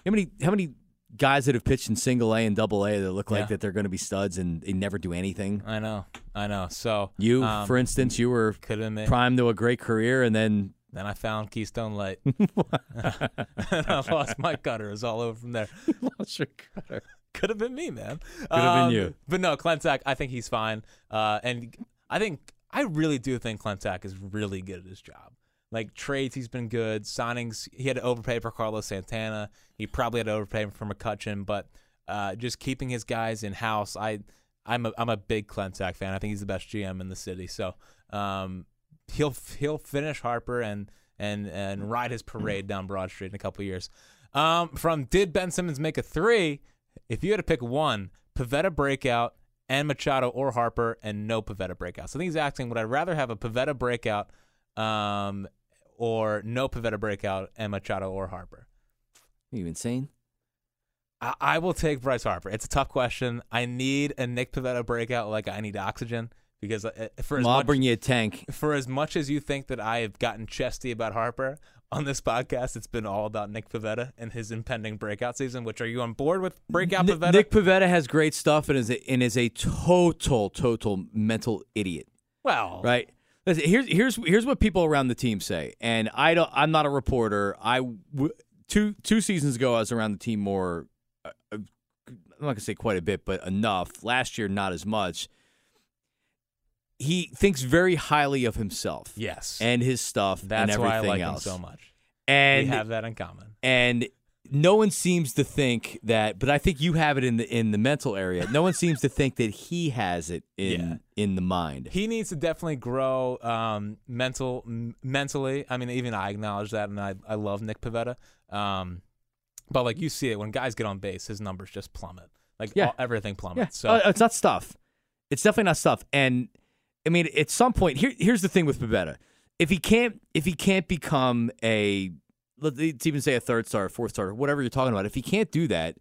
how many how many guys that have pitched in Single A and Double A that look like Yeah. that they're going to be studs and they never do anything? I know, I know. So You, um, for instance, you were could have been. primed to a great career, and then Then I found Keystone Light. and I lost my cutter. It was all over from there. lost your cutter. Could have been me, man. Could have been you. But no, Klentak, I think he's fine. Uh, and I think I really do think Klentak is really good at his job. Like trades, he's been good. Signings, he had to overpay for Carlos Santana. He probably had to overpay for McCutchen, but uh, just keeping his guys in house, I, I'm a, I'm a big Klentak fan. I think he's the best GM in the city. So um, he'll he'll finish Harper and and and ride his parade down Broad Street in a couple years. Um, from did Ben Simmons make a three? If you had to pick one, Pivetta breakout and Machado or Harper, and no Pivetta breakout. So I think he's asking, would I rather have a Pivetta breakout, um, or no Pivetta breakout and Machado or Harper? Are you insane? I, I will take Bryce Harper. It's a tough question. I need a Nick Pivetta breakout like I need oxygen because uh, for as I'll much bring you a tank. for as much as you think that I have gotten chesty about Harper on this podcast, it's been all about Nick Pivetta and his impending breakout season. Which are you on board with breakout Ni- Pivetta? Nick Pivetta has great stuff and is a, and is a total, total mental idiot. well, Right. Listen, here's here's here's what people around the team say, and I don't. I'm not a reporter. I w- two two seasons ago, I was around the team more. Uh, uh, I'm not gonna say quite a bit, but enough. Last year, not as much. He thinks very highly of himself Yes, and his stuff that's and why I everything like else. him so much. And we have that in common. and no one seems to think that but i think you have it in the in the mental area no one seems to think that he has it in Yeah. in the mind He needs to definitely grow um, mental m- mentally. I mean, even I acknowledge that, and I I love Nick Pivetta. Um, but like you see it when guys get on base, his numbers just plummet. Like Yeah. all, everything yeah plummets. So Uh, it's not stuff it's definitely not stuff and i mean at some point here here's the thing with Pivetta. if he can't if he can't become a let's even say a third star fourth star whatever you're talking about. If he can't do that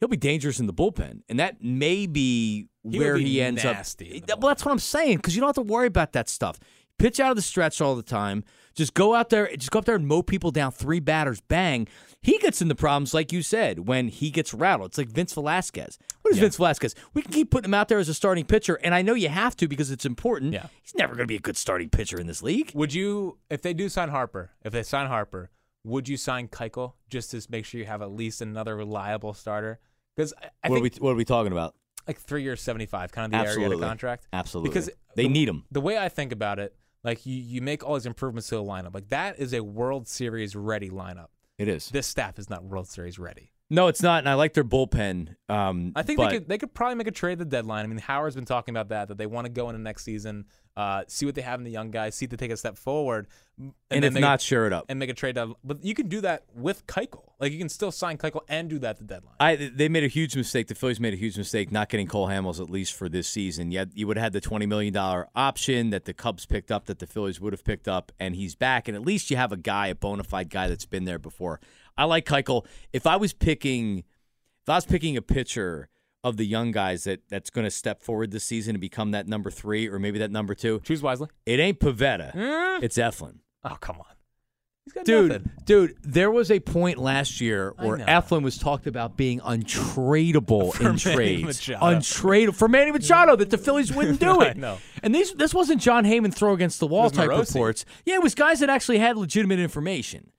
he'll be dangerous in the bullpen. And that may be He where be he ends nasty up well that's what i'm saying because you don't have to worry about that stuff. Pitch out of the stretch all the time. Just go out there just go up there and mow people down three batters bang. He gets into problems like you said when he gets rattled. It's like vince velasquez. What is Yeah. vince velasquez? We can keep putting him out there as a starting pitcher and i know you have to because it's important. Yeah. he's never going to be a good starting pitcher in this league. Would you, if they do sign Harper, if they sign Harper, would you sign Keuchel just to make sure you have at least another reliable starter? Because what, think are we, what are we talking about like three years, seventy-five, kind of the area of the contract. absolutely Because they the- need him The way I think about it, like you, you make all these improvements to the lineup. Like that is a World Series ready lineup. It is. this staff is not World Series ready. No, it's not, and I like their bullpen. Um, I think but they could they could probably make a trade at the deadline. I mean, Howard's been talking about that that they want to go into next season, uh, see what they have in the young guys, see if they take a step forward, and, and if not, a, share it up. and make a trade. Down, but you can do that with Keuchel. Like you can still sign Keuchel and do that at the deadline. I they made a huge mistake. The Phillies made a huge mistake not getting Cole Hamels at least for this season. Yet you would have had the twenty million dollar option that the Cubs picked up, that the Phillies would have picked up, and he's back. And at least you have a guy, a bona fide guy that's been there before. I like Keuchel. If I was picking, if I was picking a pitcher of the young guys that that's going to step forward this season and become that number three or maybe that number two, Choose wisely. it ain't Pivetta. Mm. It's Eflin. Oh come on, he's got Dude, nothing. dude, there was a point last year where. Eflin was talked about being untradeable For in Manny trades. Machado. Untradeable for Manny Machado that the Phillies wouldn't do it. know. And these this wasn't Jon Heyman throw against the wall type Morosi. reports. Yeah, it was guys that actually had legitimate information.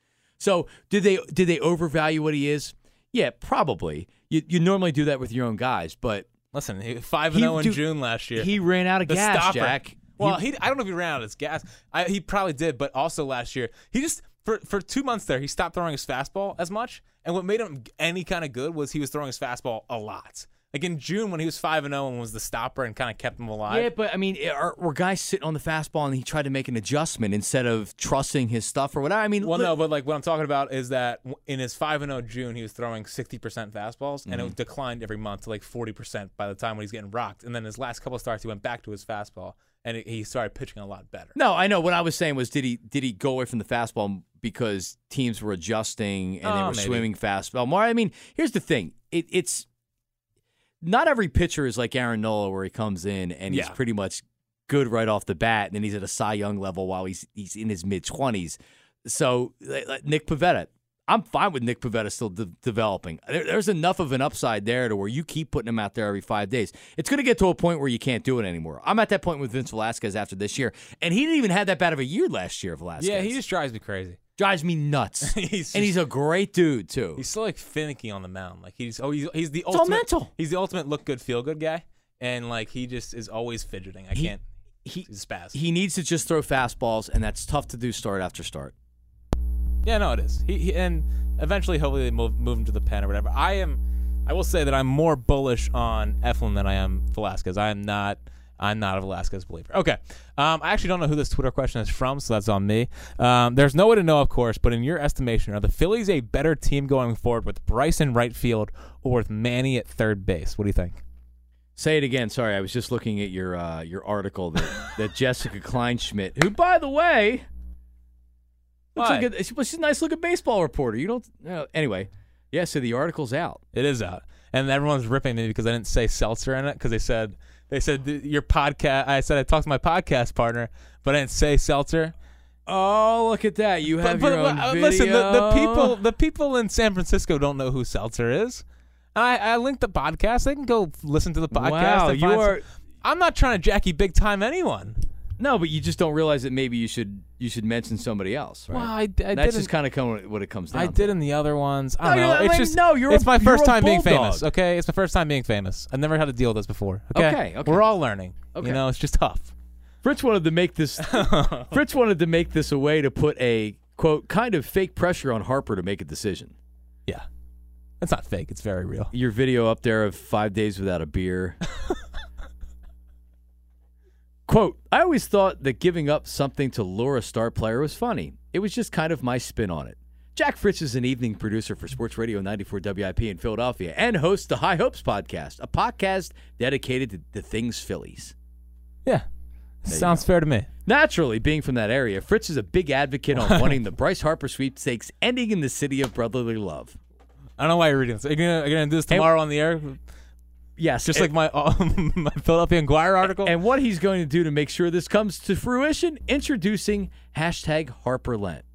So did they did they overvalue what he is? Yeah, probably. You you normally do that with your own guys, but Listen, five and zero oh in June last year. he ran out of the gas, stopper. Jack. Well, He- he, I don't know if he ran out of his gas. I, he probably did, but also last year he just for for two months there he stopped throwing his fastball as much, and what made him any kind of good was he was throwing his fastball a lot. Like in June when he was five and zero and was the stopper and kind of kept him alive. Yeah, but I mean, are, were guys sitting on the fastball and he tried to make an adjustment instead of trusting his stuff or whatever? I mean, Well, no, but like what I'm talking about is that in his five and zero June, he was throwing 60 percent fastballs, and Mm-hmm. it declined every month to like 40 percent by the time when he's getting rocked. And then his last couple of starts, he went back to his fastball, and he started pitching a lot better. No, I know. What I was saying was, did he did he go away from the fastball because teams were adjusting and they Oh, were maybe. swimming fastball more? I mean, here's the thing: it, it's not every pitcher is like Aaron Nola, where he comes in and he's Yeah. pretty much good right off the bat, and then he's at a Cy Young level while he's he's in his mid twenties. So like, Nick Pivetta. I'm fine with Nick Pivetta still de- developing. There, there's enough of an upside there to where you keep putting him out there every five days. It's going to get to a point where you can't do it anymore. I'm at that point with Vince Velasquez after this year, and he didn't even have that bad of a year last year. Of Velasquez, Yeah, he just drives me crazy. Drives me nuts, he's and he's a great dude too. He's still like finicky on the mound. Like he's oh he's, he's the all ultimate mental. He's the ultimate look good feel good guy, and like he just is always fidgeting. I He- can't. he He's spaz. he needs to just throw fastballs, and that's tough to do start after start. yeah, no, it is. He, he and eventually, hopefully, they move move him to the pen or whatever. I am. I will say that I'm more bullish on Eflin than I am Velasquez. I am not. I'm not a Velasquez believer. Okay. Um, I actually don't know who this Twitter question is from, so that's on me. Um, there's no way to know, of course, but in your estimation, are the Phillies a better team going forward with Bryce in right field or with Manny at third base? What do you think? Say it again. Sorry, I was just looking at your uh, your article that, that Jessica Kleinschmidt, who by the way, looks Why? like a, she's a nice looking baseball reporter. You don't. Uh, anyway, yeah. So the article's out. It is out, and everyone's ripping me because I didn't say seltzer in it because they said they said your podcast. I said I talked to my podcast partner, but I didn't say seltzer. Oh, look at that! You have but, your own uh, video. listen, the, the people the people in San Francisco don't know who seltzer is. I, I linked the podcast. They can go listen to the podcast. Wow, you are- some- I'm not trying to Jackie big time anyone. No, but you just don't realize that maybe you should you should mention somebody else, right? Well, I, I That's just kind of what it comes down. I to. did in the other ones. I No, don't you're know. It's like, just no, you're it's a- my first time being famous. Okay, it's my first time being famous. I've never had to deal with this before. Okay, Okay, okay. we're all learning. Okay. You know, it's just tough. Fritz wanted to make this. Fritz wanted to make this a way to put a quote kind of fake pressure on Harper to make a decision. Yeah, it's not fake. It's very real. Your video up there of five days without a beer. quote: I always thought that giving up something to lure a star player was funny. It was just kind of my spin on it. Jack Fritz is an evening producer for Sports Radio 94 WIP in Philadelphia and hosts the High Hopes podcast, a podcast dedicated to the things Phillies. Yeah, sounds fair to me. Naturally, being from that area, Fritz is a big advocate on wanting the Bryce Harper sweepstakes ending in the city of brotherly love. I don't know why you're reading this. Are you gonna, are you gonna do this tomorrow on the air? Yes, Just and, like my um, my Philadelphia Inquirer article. and what he's going to do to make sure this comes to fruition, introducing hashtag Harper Lent.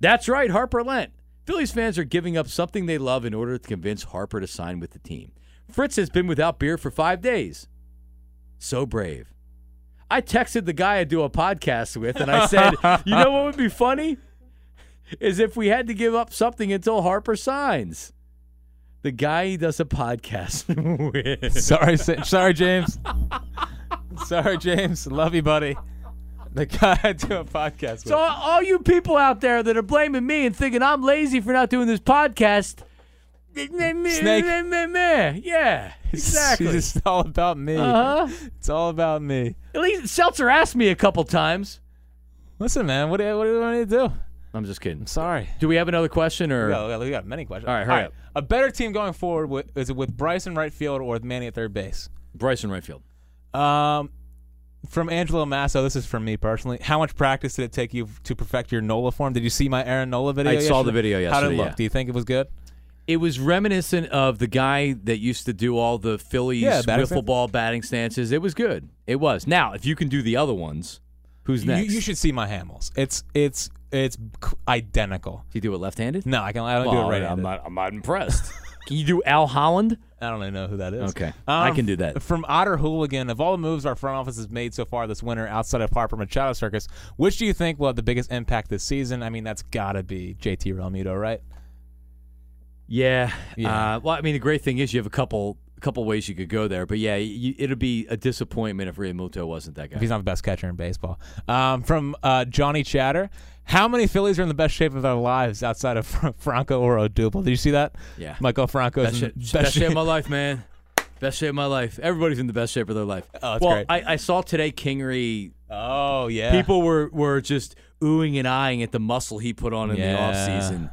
That's right, Harper Lent. Phillies fans are giving up something they love in order to convince Harper to sign with the team. Fritz has been without beer for five days. So brave. I texted the guy I do a podcast with, and I said, you know what would be funny? Is if we had to give up something until Harper signs. The guy he does a podcast with. sorry, sorry, James. sorry, James. Love you, buddy. The guy I do a podcast with. So all you people out there that are blaming me and thinking I'm lazy for not doing this podcast, Snake. yeah, exactly. It's just all about me. Uh huh. It's all about me. At least Seltzer asked me a couple times. Listen, man, what do what do you want me to do? I'm just kidding. Sorry. Do we have another question or? We got, we got- many questions. All right, hurry up. A better team going forward with, is it with Bryson right field or with Manny at third base? Bryson right field. Um, from Angelo Masso, this is from me personally. How much practice did it take you to perfect your Nola form? Did you see my Aaron Nola video? I saw the yesterday? video How did it look? yeah. Do you think it was good? It was reminiscent of the guy that used to do all the Phillies Yeah, wiffle stance. ball batting stances. It was good. It was. Now, if you can do the other ones, who's You, next? you should see my Hamels. It's it's it's c- identical. Do you do it left-handed? No, I can. I don't do it right. I'm not. I'm not impressed. can you do Al Holland? I don't even know who that is. Okay. I can do that. From Otter Hooligan, of all the moves our front office has made so far this winter outside of Harper Machado Circus, which do you think will have the biggest impact this season? I mean, that's got to be JT Realmuto, right? Yeah. Yeah. Uh, well, I mean, the great thing is you have a couple a couple ways you could go there, but yeah, you, it'd be a disappointment if Realmuto wasn't that If guy. he's not the best catcher in baseball. Um, from uh, Johnny Chatter, how many Phillies are in the best shape of their lives outside of Franco or Odubel? Did you see that? Yeah. Maikel Franco's Best, in shape, the best, shape of my life, man. Best shape of my life. Everybody's in the best shape of their life. Oh, that's well, great. I, I saw today Kingery. Oh yeah. People were, were just oohing and eyeing at the muscle he put on in Yeah. the offseason.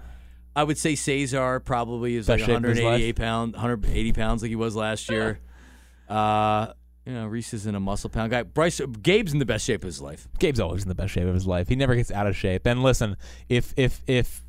I would say Cesar probably is Best like shape of his 188 pounds, 180 pounds like he was last year. Uh, you know, Rhys isn't a muscle pound guy. Bryce, Gabe's in the best shape of his life. Gabe's always in the best shape of his life. He never gets out of shape. And listen, if if if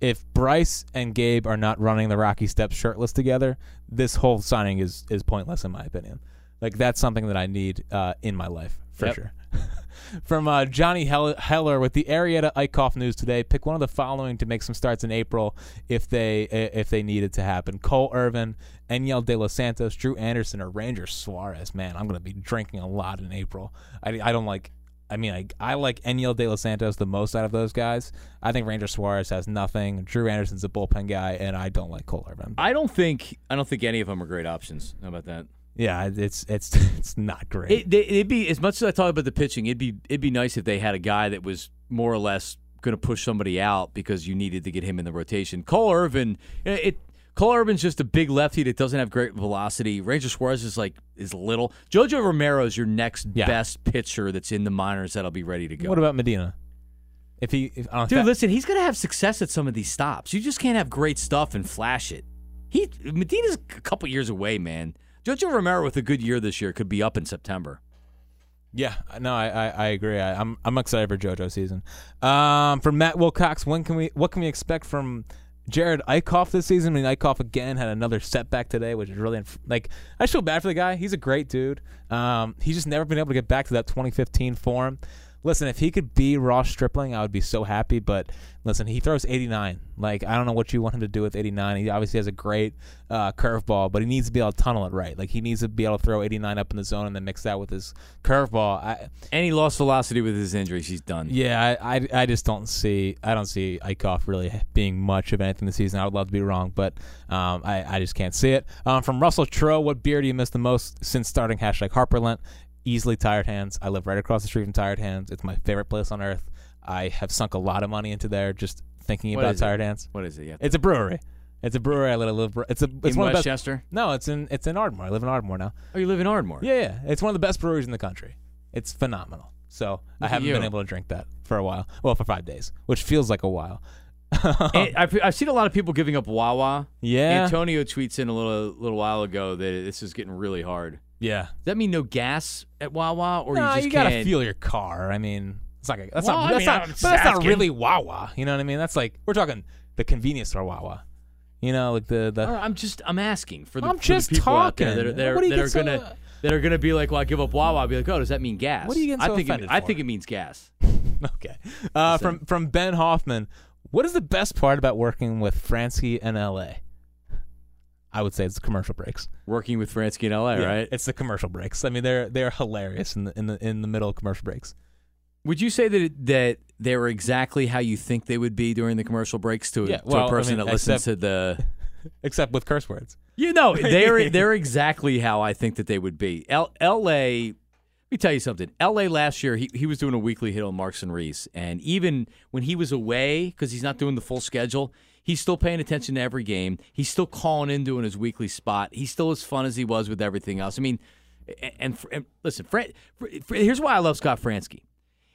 if Bryce and Gabe are not running the Rocky Steps shirtless together, this whole signing is is pointless in my opinion. Like that's something that I need uh, in my life for Yep. sure. From uh, Johnny Heller with the Arrieta Eickhoff news today, pick one of the following to make some starts in April if they if they need it to happen: Cole Irvin, Enyel De Los Santos, Drew Anderson, or Ranger Suarez. Man, I'm to be drinking a lot in April. I, I don't like. I mean, I, I like Enyel De Los Santos the most out of those guys. I think Ranger Suarez has nothing. Drew Anderson's a bullpen guy, and I don't like Cole Irvin. I don't think I don't think any of them are great options. How about that? Yeah, it's it's it's not great. It, they- it'd be as much as I talk about the pitching. It'd be it'd be nice if they had a guy that was more or less going to push somebody out because you needed to get him in the rotation. Cole Irvin, it, it Cole Irvin's just a big lefty that doesn't have great velocity. Ranger Suarez is like is little. Jojo Romero is your next Yeah. best pitcher that's in the minors that'll be ready to go. what about Medina? If he, if, Dude, that- listen, he's gonna have success at some of these stops. You just can't have great stuff and flash it. He Medina's a couple years away, man. Jojo Romero with a good year this year could be up in September. Yeah, no, I I, I agree. I, I'm I'm excited for JoJo season. Um, from Matt Wilcox, when can we what can we expect from Jerad Eickhoff this season? I mean, Eickhoff again had another setback today, which is really inf- like I feel bad for the guy. He's a great dude. Um, he's just never been able to get back to that 2015 form. Listen, if he could be Ross Stripling, I would be so happy. But listen, he throws 89. Like I don't know what you want him to do with 89. He obviously has a great uh, curveball, but he needs to be able to tunnel it right. Like he needs to be able to throw 89 up in the zone and then mix that with his curveball. I, And he lost velocity with his injuries. He's done. yeah, I, I, I just don't see I don't see Eickhoff really being much of anything this season. I would love to be wrong, but um, I, I just can't see it. Um, from Russell Tro, what beer do you miss the most since starting hashtag Harperlent? Easily Tired Hands. I live right across the street from Tired Hands. It's my favorite place on earth. I have sunk a lot of money into there just thinking What about is it? Tired Hands. What is it? Yeah. It's a brewery. It's a brewery. I live. live it's a. It's in one of the best. Westchester. No, it's in. It's in Ardmore. I live in Ardmore now. Oh, you live in Ardmore. Yeah, yeah. It's one of the best breweries in the country. It's phenomenal. So I at haven't you. been able to drink that for a while. Well, for five days, which feels like a while. And I've, I've seen a lot of people giving up Wawa. yeah. Antonio tweets in a little little while ago that this is getting really hard. Yeah. Does that mean no gas at Wawa, or no, you just you gotta can't? feel your car. I mean, it's like a, that's Well, not. I That's mean, not. I'm But just that's not asking. really Wawa. You know what I mean? That's like we're talking the convenience store Wawa. You know, like the the. All right, I'm just I'm asking for the, I'm for the just people out there that are, talking. that are, What do that get are so- gonna that are gonna be like, well, I give up Wawa. I'll be like, oh, does that mean gas? What are you getting I so think it, offended I for? think it means gas. okay. Uh, from from Ben Hoffman, what is the best part about working with Franzke in L.A.? I would say it's the commercial breaks. Working with Franzke in LA, Yeah, right? It's the commercial breaks. I mean, they're they're hilarious in the in the in the middle of commercial breaks. Would you say that that they were exactly how you think they would be during the commercial breaks to, Yeah, to well, I a person mean, that listens except- to the? Except with curse words. You know, they're they're exactly how I think that they would be. L- L.A. Let me tell you something. L.A. last year, he, he was doing a weekly hit on Marks and Reese, and even when he was away, because he's not doing the full schedule, he's still paying attention to every game. He's still calling in doing his weekly spot. He's still as fun as he was with everything else. I mean, and, and, listen, Fran, here's why I love Scott Franzke.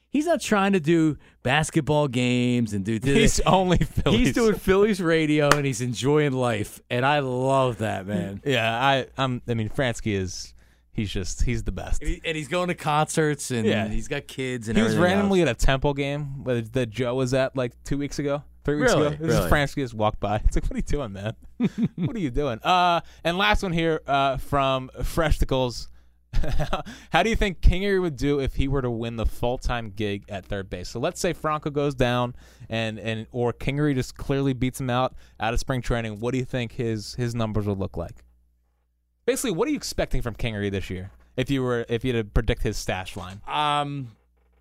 He's not trying to do basketball games and do this. He's only Phillies. He's doing Phillies radio and he's enjoying life, and I love that man. Yeah, I I'm I mean Franzke is he's just he's the best. And, he- and he's going to concerts and Yeah. he's got kids and He was everything randomly at a Temple game where- that Joe was at like two weeks ago, three weeks Really? ago. This Really? is Franzke just walked by. It's like, what are you doing, man? what are you doing? Uh, and last one here uh, from Freshticles. How do you think Kingery would do if he were to win the full time gig at third base? So let's say Franco goes down and and or Kingery just clearly beats him out out of spring training. What do you think his his numbers would look like? Basically, what are you expecting from Kingery this year? If you were if you had to predict his stash line. Um,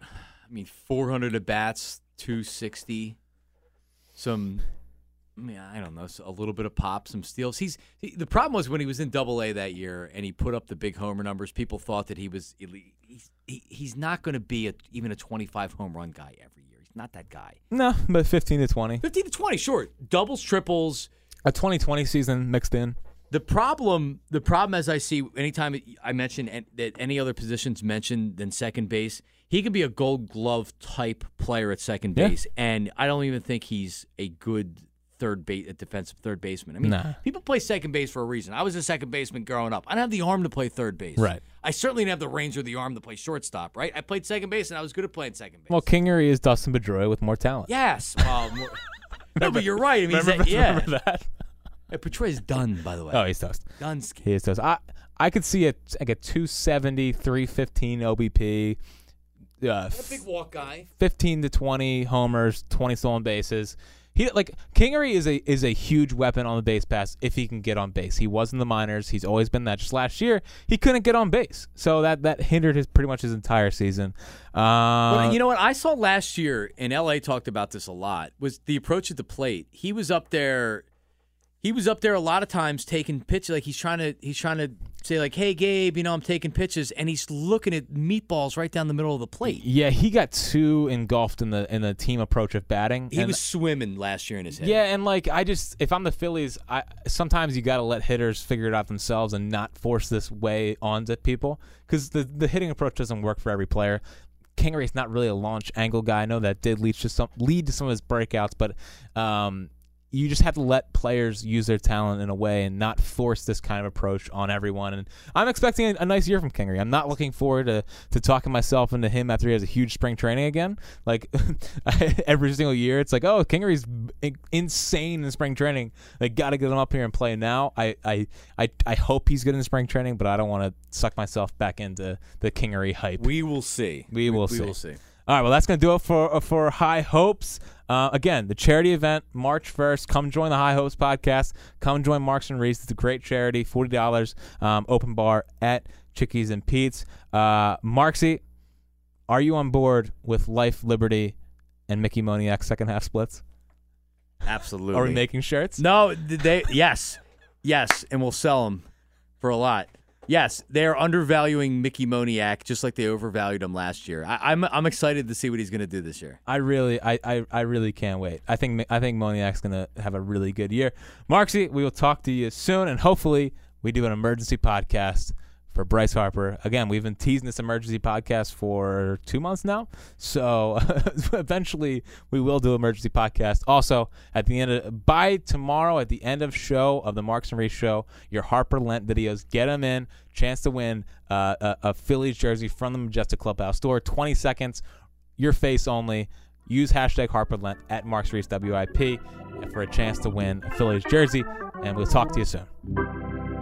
I mean, 400 at bats, 260, some. I mean, I don't know, a little bit of pop, some steals. He's he, the problem was when he was in Double A that year and he put up the big homer numbers. People thought that he was elite. He's he, he's not going to be a, even a 25 home run guy every year. He's not that guy. No, but 15 to 20. 15 to 20, sure. Doubles, triples. A 2020 season mixed in. The problem, the problem, as I see, anytime I mention that any other positions mentioned than second base, he could be a Gold Glove type player at second Yeah. base, and I don't even think he's a good third base, defensive third baseman. I mean, Nah. people play second base for a reason. I was a second baseman growing up. I didn't have the arm to play third base. Right. I certainly didn't have the range or the arm to play shortstop. Right. I played second base, and I was good at playing second base. Well, Kingery is Dustin Pedroia with more talent. yes. Well, more- no, but you're right. I mean, Remember, that- yeah. remember that? Hey, Pedroia's done, by the way. Oh, he's toast. Dunsky. He is toast. I I could see a like a 270, 315 OBP, uh, A big walk guy. 15 to 20 homers, 20 stolen bases. He like Kingery is a is a huge weapon on the base pass if he can get on base. He was in the minors. He's always been that. Just last year, he couldn't get on base, so that that hindered his pretty much his entire season. Uh, Well, you know what I saw last year, and LA talked about this a lot, was the approach at the plate. He was up there. He was up there a lot of times taking pitches, like he's trying to he's trying to say like, "Hey, Gabe, you know I'm taking pitches," and he's looking at meatballs right down the middle of the plate. yeah, he got too engulfed in the in the team approach of batting. He and- was swimming last year in his head. Yeah, and like I just if I'm the Phillies, I sometimes you got to let hitters figure it out themselves and not force this way onto people because the the hitting approach doesn't work for every player. Kingery's not really a launch angle guy. I know that did lead to some lead to some of his breakouts, but um, you just have to let players use their talent in a way and not force this kind of approach on everyone. And I'm expecting a, a nice year from Kingery. I'm not looking forward to, to talking myself into him after he has a huge spring training again. Like every single year, it's like, oh, Kingery's in- insane in spring training. They got to get him up here and play now. I, I, I, I hope he's good in spring training, but I don't want to suck myself back into the Kingery hype. we will see. We will we see. will see. All right, well, that's going to do it for uh, for High Hopes. Uh, again, the charity event, March 1st. Come join the High Hopes podcast. Come join Marks and Reese. It's a great charity, $40 um, open bar at Chickies and Pete's. Uh, Marksy, are you on board with Life, Liberty, and Mickey Moniak second half splits? Absolutely. Are we making shirts? No, they yes, yes, and we'll sell them for a lot. Yes, they are undervaluing Mickey Moniak just like they overvalued him last year. I, I'm I'm excited to see what he's going to do this year. I really, I, I, I really can't wait. I think, I think Moniak's gonna have a really good year. Marksy, we will talk to you soon, and hopefully, we do an emergency podcast for Bryce Harper. Again, we've been teasing this emergency podcast for two months now, so eventually we will do emergency podcast. Also, at the end of by tomorrow, at the end of show of the Marks and Reese show, your Harper Lent videos, get them in. Chance to win uh, a, a Phillies jersey from the Majestic Clubhouse store. Twenty seconds your face only. Use hashtag HarperLent at Marks Reese WIP for a chance to win a Phillies jersey, and we'll talk to you soon.